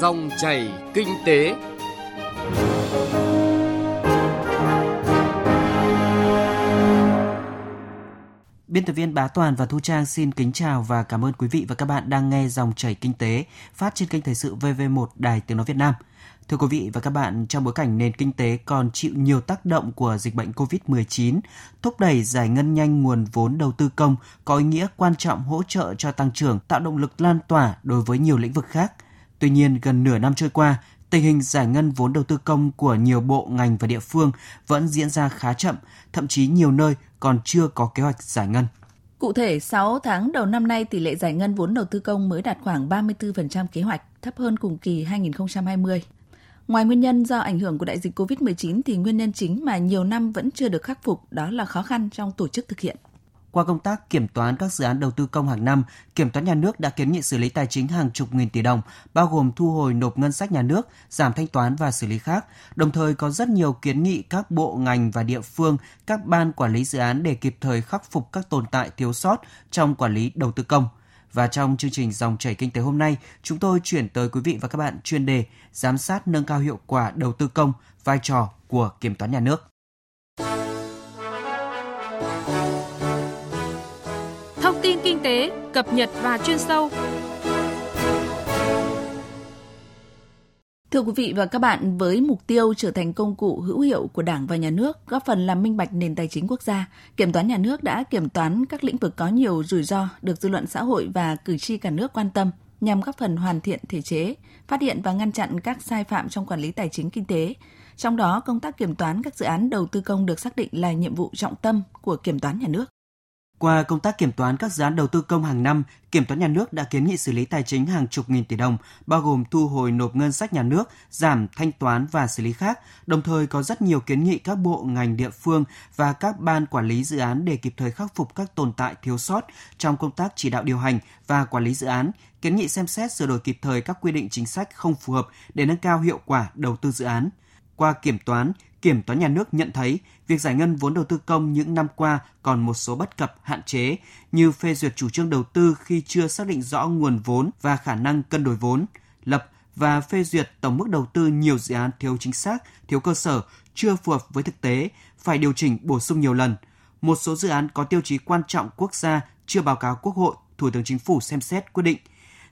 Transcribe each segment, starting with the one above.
Dòng chảy kinh tế. Biên tập viên Bá Toàn và Thu Trang xin kính chào và cảm ơn quý vị và các bạn đang nghe dòng chảy kinh tế phát trên kênh Thời sự VV1 Đài Tiếng Nói Việt Nam. Thưa quý vị và các bạn, trong bối cảnh nền kinh tế còn chịu nhiều tác động của dịch bệnh COVID-19, thúc đẩy giải ngân nhanh nguồn vốn đầu tư công có ý nghĩa quan trọng hỗ trợ cho tăng trưởng, tạo động lực lan tỏa đối với nhiều lĩnh vực khác. Tuy nhiên, gần nửa năm trôi qua, tình hình giải ngân vốn đầu tư công của nhiều bộ ngành và địa phương vẫn diễn ra khá chậm, thậm chí nhiều nơi còn chưa có kế hoạch giải ngân. Cụ thể, 6 tháng đầu năm nay tỷ lệ giải ngân vốn đầu tư công mới đạt khoảng 34% kế hoạch, thấp hơn cùng kỳ 2020. Ngoài nguyên nhân do ảnh hưởng của đại dịch COVID-19 thì nguyên nhân chính mà nhiều năm vẫn chưa được khắc phục đó là khó khăn trong tổ chức thực hiện. Qua công tác kiểm toán các dự án đầu tư công hàng năm, Kiểm toán nhà nước đã kiến nghị xử lý tài chính hàng chục nghìn tỷ đồng, bao gồm thu hồi nộp ngân sách nhà nước, giảm thanh toán và xử lý khác. Đồng thời có rất nhiều kiến nghị các bộ ngành và địa phương, các ban quản lý dự án để kịp thời khắc phục các tồn tại thiếu sót trong quản lý đầu tư công. Và trong chương trình Dòng chảy kinh tế hôm nay, chúng tôi chuyển tới quý vị và các bạn chuyên đề Giám sát nâng cao hiệu quả đầu tư công, vai trò của Kiểm toán nhà nước. Tin kinh tế, cập nhật và chuyên sâu. Thưa quý vị và các bạn, với mục tiêu trở thành công cụ hữu hiệu của Đảng và Nhà nước, góp phần làm minh bạch nền tài chính quốc gia, Kiểm toán Nhà nước đã kiểm toán các lĩnh vực có nhiều rủi ro được dư luận xã hội và cử tri cả nước quan tâm nhằm góp phần hoàn thiện thể chế, phát hiện và ngăn chặn các sai phạm trong quản lý tài chính kinh tế. Trong đó, công tác kiểm toán các dự án đầu tư công được xác định là nhiệm vụ trọng tâm của Kiểm toán Nhà nước. Qua công tác kiểm toán các dự án đầu tư công hàng năm, Kiểm toán nhà nước đã kiến nghị xử lý tài chính hàng chục nghìn tỷ đồng, bao gồm thu hồi nộp ngân sách nhà nước, giảm thanh toán và xử lý khác. Đồng thời có rất nhiều kiến nghị các bộ ngành địa phương và các ban quản lý dự án để kịp thời khắc phục các tồn tại thiếu sót trong công tác chỉ đạo điều hành và quản lý dự án, kiến nghị xem xét sửa đổi kịp thời các quy định chính sách không phù hợp để nâng cao hiệu quả đầu tư dự án. Qua kiểm toán, Kiểm toán nhà nước nhận thấy việc giải ngân vốn đầu tư công những năm qua còn một số bất cập hạn chế như phê duyệt chủ trương đầu tư khi chưa xác định rõ nguồn vốn và khả năng cân đối vốn, lập và phê duyệt tổng mức đầu tư nhiều dự án thiếu chính xác, thiếu cơ sở, chưa phù hợp với thực tế, phải điều chỉnh bổ sung nhiều lần. Một số dự án có tiêu chí quan trọng quốc gia chưa báo cáo Quốc hội, Thủ tướng Chính phủ xem xét quyết định.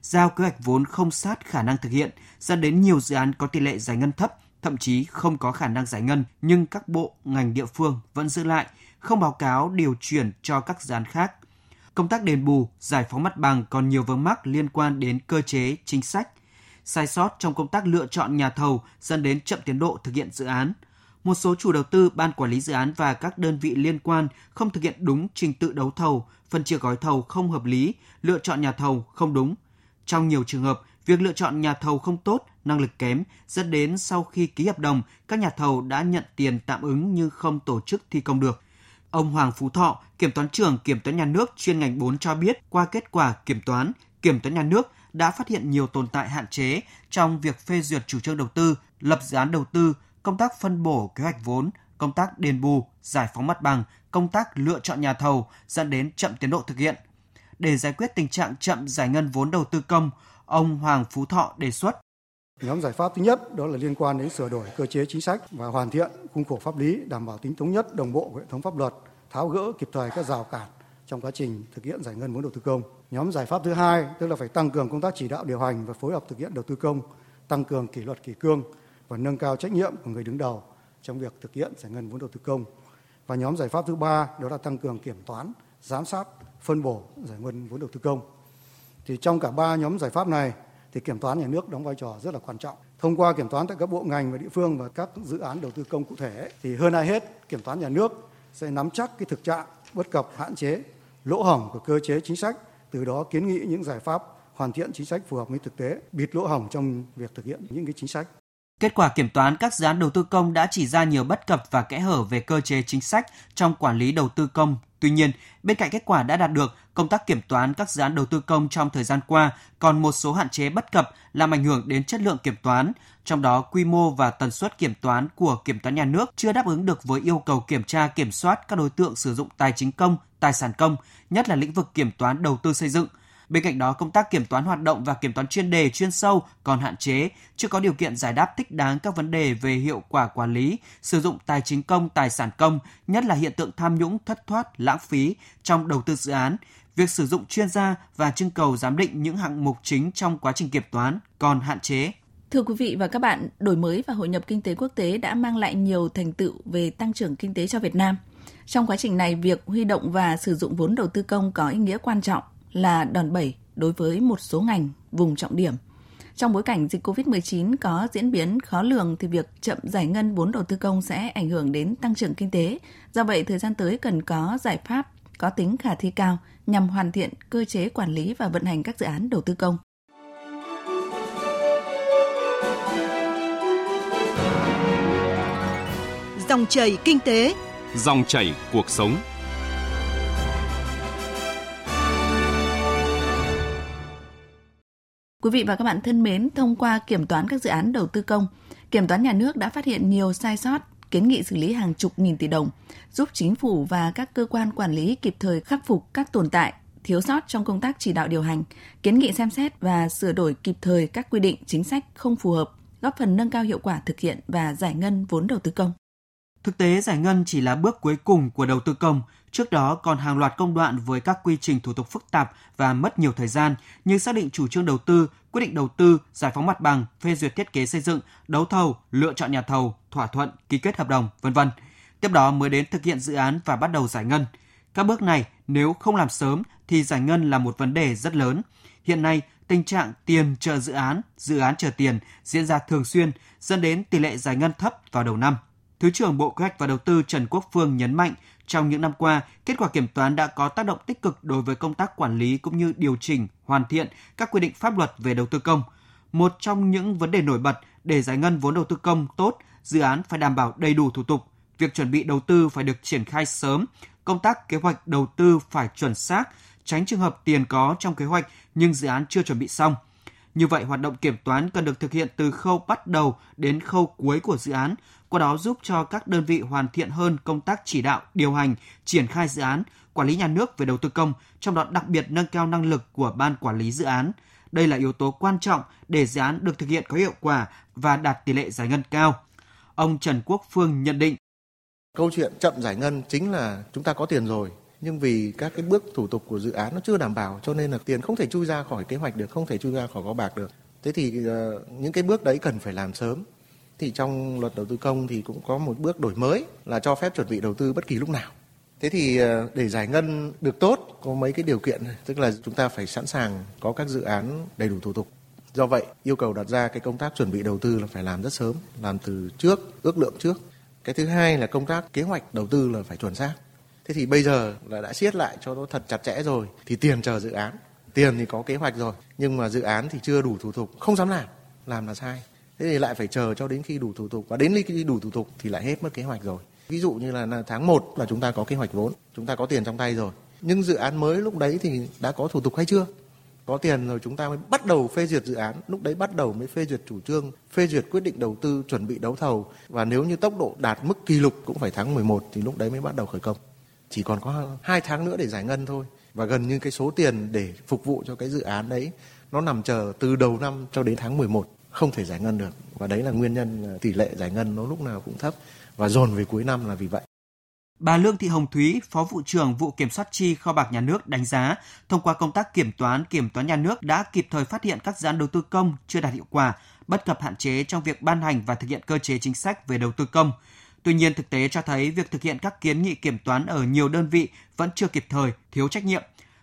Giao kế hoạch vốn không sát khả năng thực hiện, dẫn đến nhiều dự án có tỷ lệ giải ngân thấp, thậm chí không có khả năng giải ngân nhưng các bộ, ngành địa phương vẫn giữ lại, không báo cáo điều chuyển cho các dự án khác. Công tác đền bù, giải phóng mặt bằng còn nhiều vướng mắc liên quan đến cơ chế, chính sách. Sai sót trong công tác lựa chọn nhà thầu dẫn đến chậm tiến độ thực hiện dự án. Một số chủ đầu tư, ban quản lý dự án và các đơn vị liên quan không thực hiện đúng trình tự đấu thầu, phân chia gói thầu không hợp lý, lựa chọn nhà thầu không đúng. Trong nhiều trường hợp, việc lựa chọn nhà thầu không tốt năng lực kém dẫn đến sau khi ký hợp đồng, các nhà thầu đã nhận tiền tạm ứng nhưng không tổ chức thi công được. Ông Hoàng Phú Thọ, kiểm toán trưởng Kiểm toán nhà nước chuyên ngành 4 cho biết qua kết quả kiểm toán, Kiểm toán nhà nước đã phát hiện nhiều tồn tại hạn chế trong việc phê duyệt chủ trương đầu tư, lập dự án đầu tư, công tác phân bổ kế hoạch vốn, công tác đền bù, giải phóng mặt bằng, công tác lựa chọn nhà thầu dẫn đến chậm tiến độ thực hiện. Để giải quyết tình trạng chậm giải ngân vốn đầu tư công, ông Hoàng Phú Thọ đề xuất Nhóm giải pháp thứ nhất đó là liên quan đến sửa đổi cơ chế chính sách và hoàn thiện khung khổ pháp lý đảm bảo tính thống nhất đồng bộ của hệ thống pháp luật, tháo gỡ kịp thời các rào cản trong quá trình thực hiện giải ngân vốn đầu tư công. Nhóm giải pháp thứ hai tức là phải tăng cường công tác chỉ đạo điều hành và phối hợp thực hiện đầu tư công, tăng cường kỷ luật kỷ cương và nâng cao trách nhiệm của người đứng đầu trong việc thực hiện giải ngân vốn đầu tư công. Và nhóm giải pháp thứ ba đó là tăng cường kiểm toán, giám sát, phân bổ giải ngân vốn đầu tư công. Thì trong cả ba nhóm giải pháp này, thì kiểm toán nhà nước đóng vai trò rất là quan trọng. Thông qua kiểm toán tại các bộ ngành và địa phương và các dự án đầu tư công cụ thể thì hơn ai hết, kiểm toán nhà nước sẽ nắm chắc cái thực trạng bất cập, hạn chế, lỗ hỏng của cơ chế chính sách, từ đó kiến nghị những giải pháp hoàn thiện chính sách phù hợp với thực tế, bịt lỗ hỏng trong việc thực hiện những cái chính sách Kết quả kiểm toán các dự án đầu tư công đã chỉ ra nhiều bất cập và kẽ hở về cơ chế chính sách trong quản lý đầu tư công. Tuy nhiên, bên cạnh kết quả đã đạt được, công tác kiểm toán các dự án đầu tư công trong thời gian qua còn một số hạn chế bất cập làm ảnh hưởng đến chất lượng kiểm toán, trong đó quy mô và tần suất kiểm toán của kiểm toán nhà nước chưa đáp ứng được với yêu cầu kiểm tra kiểm soát các đối tượng sử dụng tài chính công, tài sản công, nhất là lĩnh vực kiểm toán đầu tư xây dựng. Bên cạnh đó, công tác kiểm toán hoạt động và kiểm toán chuyên đề chuyên sâu còn hạn chế, chưa có điều kiện giải đáp thích đáng các vấn đề về hiệu quả quản lý, sử dụng tài chính công, tài sản công, nhất là hiện tượng tham nhũng, thất thoát, lãng phí trong đầu tư dự án, việc sử dụng chuyên gia và trưng cầu giám định những hạng mục chính trong quá trình kiểm toán còn hạn chế. Thưa quý vị và các bạn, đổi mới và hội nhập kinh tế quốc tế đã mang lại nhiều thành tựu về tăng trưởng kinh tế cho Việt Nam. Trong quá trình này, việc huy động và sử dụng vốn đầu tư công có ý nghĩa quan trọng là đòn bẩy đối với một số ngành, vùng trọng điểm. Trong bối cảnh dịch COVID-19 có diễn biến khó lường thì việc chậm giải ngân vốn đầu tư công sẽ ảnh hưởng đến tăng trưởng kinh tế. Do vậy, thời gian tới cần có giải pháp có tính khả thi cao nhằm hoàn thiện cơ chế quản lý và vận hành các dự án đầu tư công. Dòng chảy kinh tế, Dòng chảy cuộc sống. Quý vị và các bạn thân mến, thông qua kiểm toán các dự án đầu tư công, Kiểm toán nhà nước đã phát hiện nhiều sai sót, kiến nghị xử lý hàng chục nghìn tỷ đồng, giúp chính phủ và các cơ quan quản lý kịp thời khắc phục các tồn tại, thiếu sót trong công tác chỉ đạo điều hành, kiến nghị xem xét và sửa đổi kịp thời các quy định chính sách không phù hợp, góp phần nâng cao hiệu quả thực hiện và giải ngân vốn đầu tư công. Thực tế giải ngân chỉ là bước cuối cùng của đầu tư công, trước đó còn hàng loạt công đoạn với các quy trình thủ tục phức tạp và mất nhiều thời gian như xác định chủ trương đầu tư, quyết định đầu tư, giải phóng mặt bằng, phê duyệt thiết kế xây dựng, đấu thầu, lựa chọn nhà thầu, thỏa thuận, ký kết hợp đồng, vân vân. Tiếp đó mới đến thực hiện dự án và bắt đầu giải ngân. Các bước này nếu không làm sớm thì giải ngân là một vấn đề rất lớn. Hiện nay, tình trạng tiền chờ dự án, dự án chờ tiền diễn ra thường xuyên, dẫn đến tỷ lệ giải ngân thấp vào đầu năm. Thứ trưởng Bộ Kế hoạch và Đầu tư Trần Quốc Phương nhấn mạnh, trong những năm qua, kết quả kiểm toán đã có tác động tích cực đối với công tác quản lý cũng như điều chỉnh, hoàn thiện các quy định pháp luật về đầu tư công. Một trong những vấn đề nổi bật để giải ngân vốn đầu tư công tốt, dự án phải đảm bảo đầy đủ thủ tục, việc chuẩn bị đầu tư phải được triển khai sớm, công tác kế hoạch đầu tư phải chuẩn xác, tránh trường hợp tiền có trong kế hoạch nhưng dự án chưa chuẩn bị xong. Như vậy, hoạt động kiểm toán cần được thực hiện từ khâu bắt đầu đến khâu cuối của dự án, qua đó giúp cho các đơn vị hoàn thiện hơn công tác chỉ đạo, điều hành, triển khai dự án, quản lý nhà nước về đầu tư công, trong đó đặc biệt nâng cao năng lực của ban quản lý dự án. Đây là yếu tố quan trọng để dự án được thực hiện có hiệu quả và đạt tỷ lệ giải ngân cao. Ông Trần Quốc Phương nhận định Câu chuyện chậm giải ngân chính là chúng ta có tiền rồi, nhưng vì các cái bước thủ tục của dự án nó chưa đảm bảo cho nên là tiền không thể chui ra khỏi kế hoạch được, không thể chui ra khỏi kho bạc được. Thế thì uh, những cái bước đấy cần phải làm sớm. Thì trong luật đầu tư công thì cũng có một bước đổi mới là cho phép chuẩn bị đầu tư bất kỳ lúc nào. Thế thì uh, để giải ngân được tốt có mấy cái điều kiện, tức là chúng ta phải sẵn sàng có các dự án đầy đủ thủ tục. Do vậy, yêu cầu đặt ra cái công tác chuẩn bị đầu tư là phải làm rất sớm, làm từ trước, ước lượng trước cái thứ hai là công tác kế hoạch đầu tư là phải chuẩn xác thế thì bây giờ là đã siết lại cho nó thật chặt chẽ rồi, thì tiền chờ dự án. Tiền thì có kế hoạch rồi, nhưng mà dự án thì chưa đủ thủ tục, không dám làm. Làm là sai. Thế thì lại phải chờ cho đến khi đủ thủ tục. Và đến khi đủ thủ tục thì lại hết mất kế hoạch rồi. Ví dụ như là tháng 1 là chúng ta có kế hoạch vốn, chúng ta có tiền trong tay rồi. Nhưng dự án mới lúc đấy thì đã có thủ tục hay chưa? Có tiền rồi chúng ta mới bắt đầu phê duyệt dự án. Lúc đấy bắt đầu mới phê duyệt chủ trương, phê duyệt quyết định đầu tư, chuẩn bị đấu thầu. Và nếu như tốc độ đạt mức kỷ lục cũng phải tháng 11 thì lúc đấy mới bắt đầu khởi công chỉ còn có hai tháng nữa để giải ngân thôi. Và gần như cái số tiền để phục vụ cho cái dự án đấy nó nằm chờ từ đầu năm cho đến tháng 11 không thể giải ngân được. Và đấy là nguyên nhân tỷ lệ giải ngân nó lúc nào cũng thấp. Và dồn về cuối năm là vì vậy. Bà Lương Thị Hồng Thúy, Phó vụ trưởng vụ kiểm soát chi kho bạc nhà nước đánh giá, thông qua công tác kiểm toán, kiểm toán nhà nước đã kịp thời phát hiện các dự án đầu tư công chưa đạt hiệu quả, bất cập hạn chế trong việc ban hành và thực hiện cơ chế chính sách về đầu tư công. Tuy nhiên, thực tế cho thấy việc thực hiện các kiến nghị kiểm toán ở nhiều đơn vị vẫn chưa kịp thời, thiếu trách nhiệm.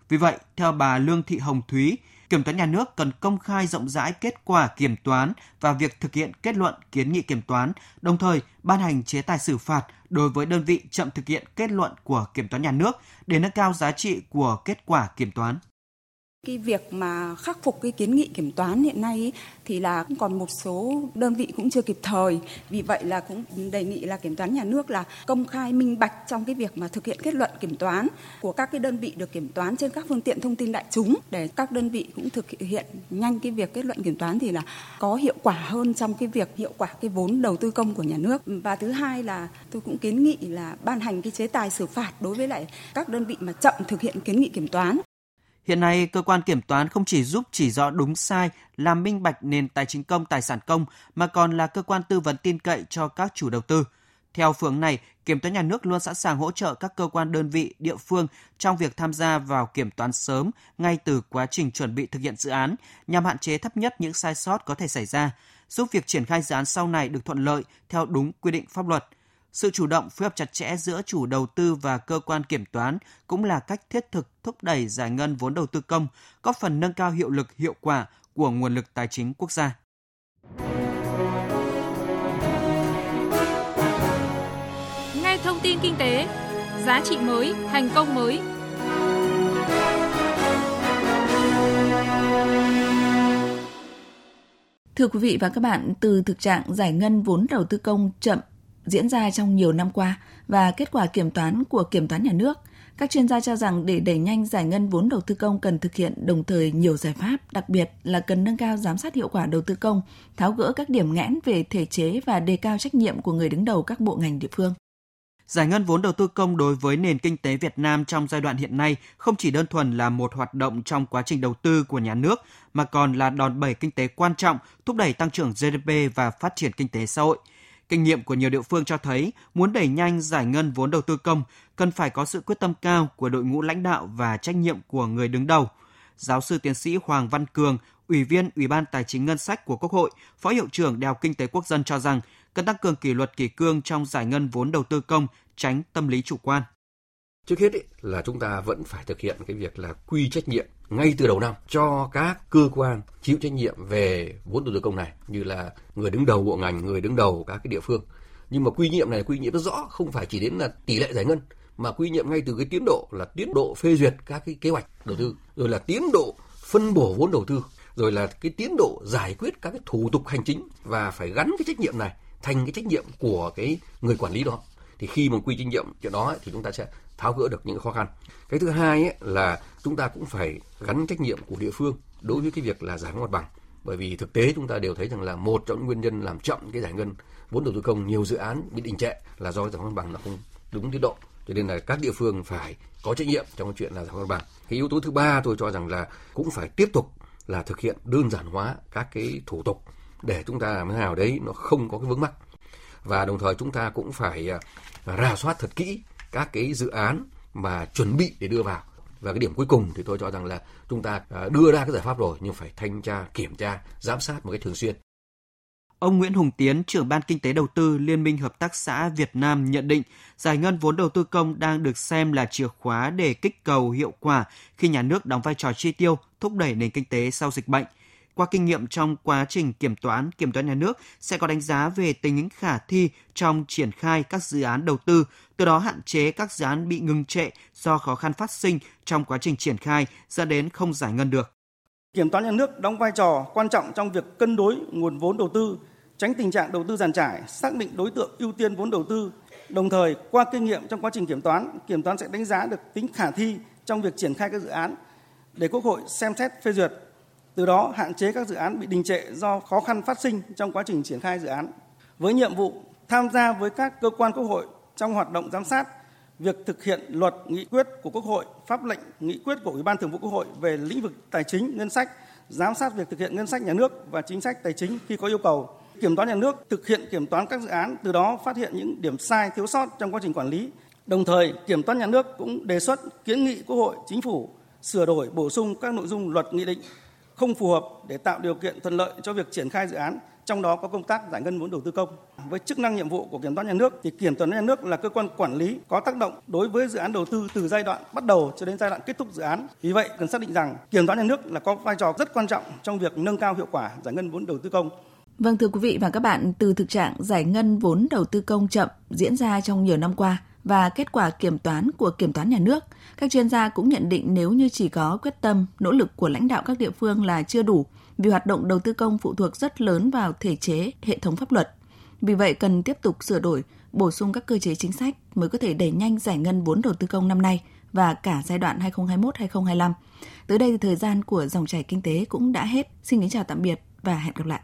Vì vậy, theo bà Lương Thị Hồng Thúy, Kiểm toán nhà nước cần công khai rộng rãi kết quả kiểm toán và việc thực hiện kết luận kiến nghị kiểm toán, đồng thời ban hành chế tài xử phạt đối với đơn vị chậm thực hiện kết luận của kiểm toán nhà nước để nâng cao giá trị của kết quả kiểm toán cái việc mà khắc phục cái kiến nghị kiểm toán hiện nay ý, thì là cũng còn một số đơn vị cũng chưa kịp thời. Vì vậy là cũng đề nghị là kiểm toán nhà nước là công khai minh bạch trong cái việc mà thực hiện kết luận kiểm toán của các cái đơn vị được kiểm toán trên các phương tiện thông tin đại chúng. Để các đơn vị cũng thực hiện nhanh cái việc kết luận kiểm toán thì là có hiệu quả hơn trong cái việc hiệu quả cái vốn đầu tư công của nhà nước. Và thứ hai là tôi cũng kiến nghị là ban hành cái chế tài xử phạt đối với lại các đơn vị mà chậm thực hiện kiến nghị kiểm toán. Hiện nay, cơ quan kiểm toán không chỉ giúp chỉ rõ đúng sai, làm minh bạch nền tài chính công, tài sản công, mà còn là cơ quan tư vấn tin cậy cho các chủ đầu tư. Theo phương này, Kiểm toán nhà nước luôn sẵn sàng hỗ trợ các cơ quan đơn vị, địa phương trong việc tham gia vào kiểm toán sớm ngay từ quá trình chuẩn bị thực hiện dự án nhằm hạn chế thấp nhất những sai sót có thể xảy ra, giúp việc triển khai dự án sau này được thuận lợi theo đúng quy định pháp luật. Sự chủ động phối hợp chặt chẽ giữa chủ đầu tư và cơ quan kiểm toán cũng là cách thiết thực thúc đẩy giải ngân vốn đầu tư công, góp phần nâng cao hiệu lực hiệu quả của nguồn lực tài chính quốc gia. Nghe thông tin kinh tế, giá trị mới, thành công mới. Thưa quý vị và các bạn, từ thực trạng giải ngân vốn đầu tư công chậm diễn ra trong nhiều năm qua và kết quả kiểm toán của kiểm toán nhà nước, các chuyên gia cho rằng để đẩy nhanh giải ngân vốn đầu tư công cần thực hiện đồng thời nhiều giải pháp, đặc biệt là cần nâng cao giám sát hiệu quả đầu tư công, tháo gỡ các điểm nghẽn về thể chế và đề cao trách nhiệm của người đứng đầu các bộ ngành địa phương. Giải ngân vốn đầu tư công đối với nền kinh tế Việt Nam trong giai đoạn hiện nay không chỉ đơn thuần là một hoạt động trong quá trình đầu tư của nhà nước mà còn là đòn bẩy kinh tế quan trọng thúc đẩy tăng trưởng GDP và phát triển kinh tế xã hội. Kinh nghiệm của nhiều địa phương cho thấy, muốn đẩy nhanh giải ngân vốn đầu tư công, cần phải có sự quyết tâm cao của đội ngũ lãnh đạo và trách nhiệm của người đứng đầu. Giáo sư tiến sĩ Hoàng Văn Cường, Ủy viên Ủy ban Tài chính Ngân sách của Quốc hội, Phó Hiệu trưởng Đại học Kinh tế Quốc dân cho rằng, cần tăng cường kỷ luật kỷ cương trong giải ngân vốn đầu tư công, tránh tâm lý chủ quan. Trước hết ý, là chúng ta vẫn phải thực hiện cái việc là quy trách nhiệm ngay từ đầu năm cho các cơ quan chịu trách nhiệm về vốn đầu tư công này như là người đứng đầu bộ ngành, người đứng đầu các cái địa phương. Nhưng mà quy nhiệm này quy nhiệm rất rõ, không phải chỉ đến là tỷ lệ giải ngân mà quy nhiệm ngay từ cái tiến độ là tiến độ phê duyệt các cái kế hoạch đầu tư, rồi là tiến độ phân bổ vốn đầu tư, rồi là cái tiến độ giải quyết các cái thủ tục hành chính và phải gắn cái trách nhiệm này thành cái trách nhiệm của cái người quản lý đó thì khi mà quy trách nhiệm chuyện đó ấy, thì chúng ta sẽ tháo gỡ được những khó khăn. Cái thứ hai ấy, là chúng ta cũng phải gắn trách nhiệm của địa phương đối với cái việc là giải phóng mặt bằng. Bởi vì thực tế chúng ta đều thấy rằng là một trong những nguyên nhân làm chậm cái giải ngân vốn đầu tư công nhiều dự án bị đình trệ là do giải phóng mặt bằng nó không đúng tiến độ. Cho nên là các địa phương phải có trách nhiệm trong cái chuyện là giải phóng mặt bằng. Cái yếu tố thứ ba tôi cho rằng là cũng phải tiếp tục là thực hiện đơn giản hóa các cái thủ tục để chúng ta làm thế nào đấy nó không có cái vướng mắc. Và đồng thời chúng ta cũng phải à, rà soát thật kỹ các cái dự án mà chuẩn bị để đưa vào. Và cái điểm cuối cùng thì tôi cho rằng là chúng ta à, đưa ra cái giải pháp rồi nhưng phải thanh tra kiểm tra giám sát một cách thường xuyên. Ông Nguyễn Hùng Tiến, trưởng ban kinh tế đầu tư Liên minh Hợp tác xã Việt Nam nhận định, giải ngân vốn đầu tư công đang được xem là chìa khóa để kích cầu hiệu quả khi nhà nước đóng vai trò chi tiêu, thúc đẩy nền kinh tế sau dịch bệnh – qua kinh nghiệm trong quá trình kiểm toán, kiểm toán nhà nước sẽ có đánh giá về tính khả thi trong triển khai các dự án đầu tư, từ đó hạn chế các dự án bị ngừng trệ do khó khăn phát sinh trong quá trình triển khai dẫn đến không giải ngân được. Kiểm toán nhà nước đóng vai trò quan trọng trong việc cân đối nguồn vốn đầu tư, tránh tình trạng đầu tư giàn trải, xác định đối tượng ưu tiên vốn đầu tư. Đồng thời, qua kinh nghiệm trong quá trình kiểm toán, kiểm toán sẽ đánh giá được tính khả thi trong việc triển khai các dự án để Quốc hội xem xét phê duyệt từ đó hạn chế các dự án bị đình trệ do khó khăn phát sinh trong quá trình triển khai dự án. Với nhiệm vụ tham gia với các cơ quan Quốc hội trong hoạt động giám sát, việc thực hiện luật nghị quyết của Quốc hội, pháp lệnh nghị quyết của Ủy ban Thường vụ Quốc hội về lĩnh vực tài chính, ngân sách, giám sát việc thực hiện ngân sách nhà nước và chính sách tài chính khi có yêu cầu. Kiểm toán nhà nước thực hiện kiểm toán các dự án, từ đó phát hiện những điểm sai, thiếu sót trong quá trình quản lý. Đồng thời, kiểm toán nhà nước cũng đề xuất kiến nghị Quốc hội, Chính phủ sửa đổi, bổ sung các nội dung luật nghị định không phù hợp để tạo điều kiện thuận lợi cho việc triển khai dự án, trong đó có công tác giải ngân vốn đầu tư công. Với chức năng nhiệm vụ của kiểm toán nhà nước thì kiểm toán nhà nước là cơ quan quản lý có tác động đối với dự án đầu tư từ giai đoạn bắt đầu cho đến giai đoạn kết thúc dự án. Vì vậy cần xác định rằng kiểm toán nhà nước là có vai trò rất quan trọng trong việc nâng cao hiệu quả giải ngân vốn đầu tư công. Vâng thưa quý vị và các bạn, từ thực trạng giải ngân vốn đầu tư công chậm diễn ra trong nhiều năm qua, và kết quả kiểm toán của kiểm toán nhà nước, các chuyên gia cũng nhận định nếu như chỉ có quyết tâm, nỗ lực của lãnh đạo các địa phương là chưa đủ, vì hoạt động đầu tư công phụ thuộc rất lớn vào thể chế, hệ thống pháp luật. Vì vậy cần tiếp tục sửa đổi, bổ sung các cơ chế chính sách mới có thể đẩy nhanh giải ngân vốn đầu tư công năm nay và cả giai đoạn 2021-2025. Tới đây thì thời gian của dòng chảy kinh tế cũng đã hết. Xin kính chào tạm biệt và hẹn gặp lại.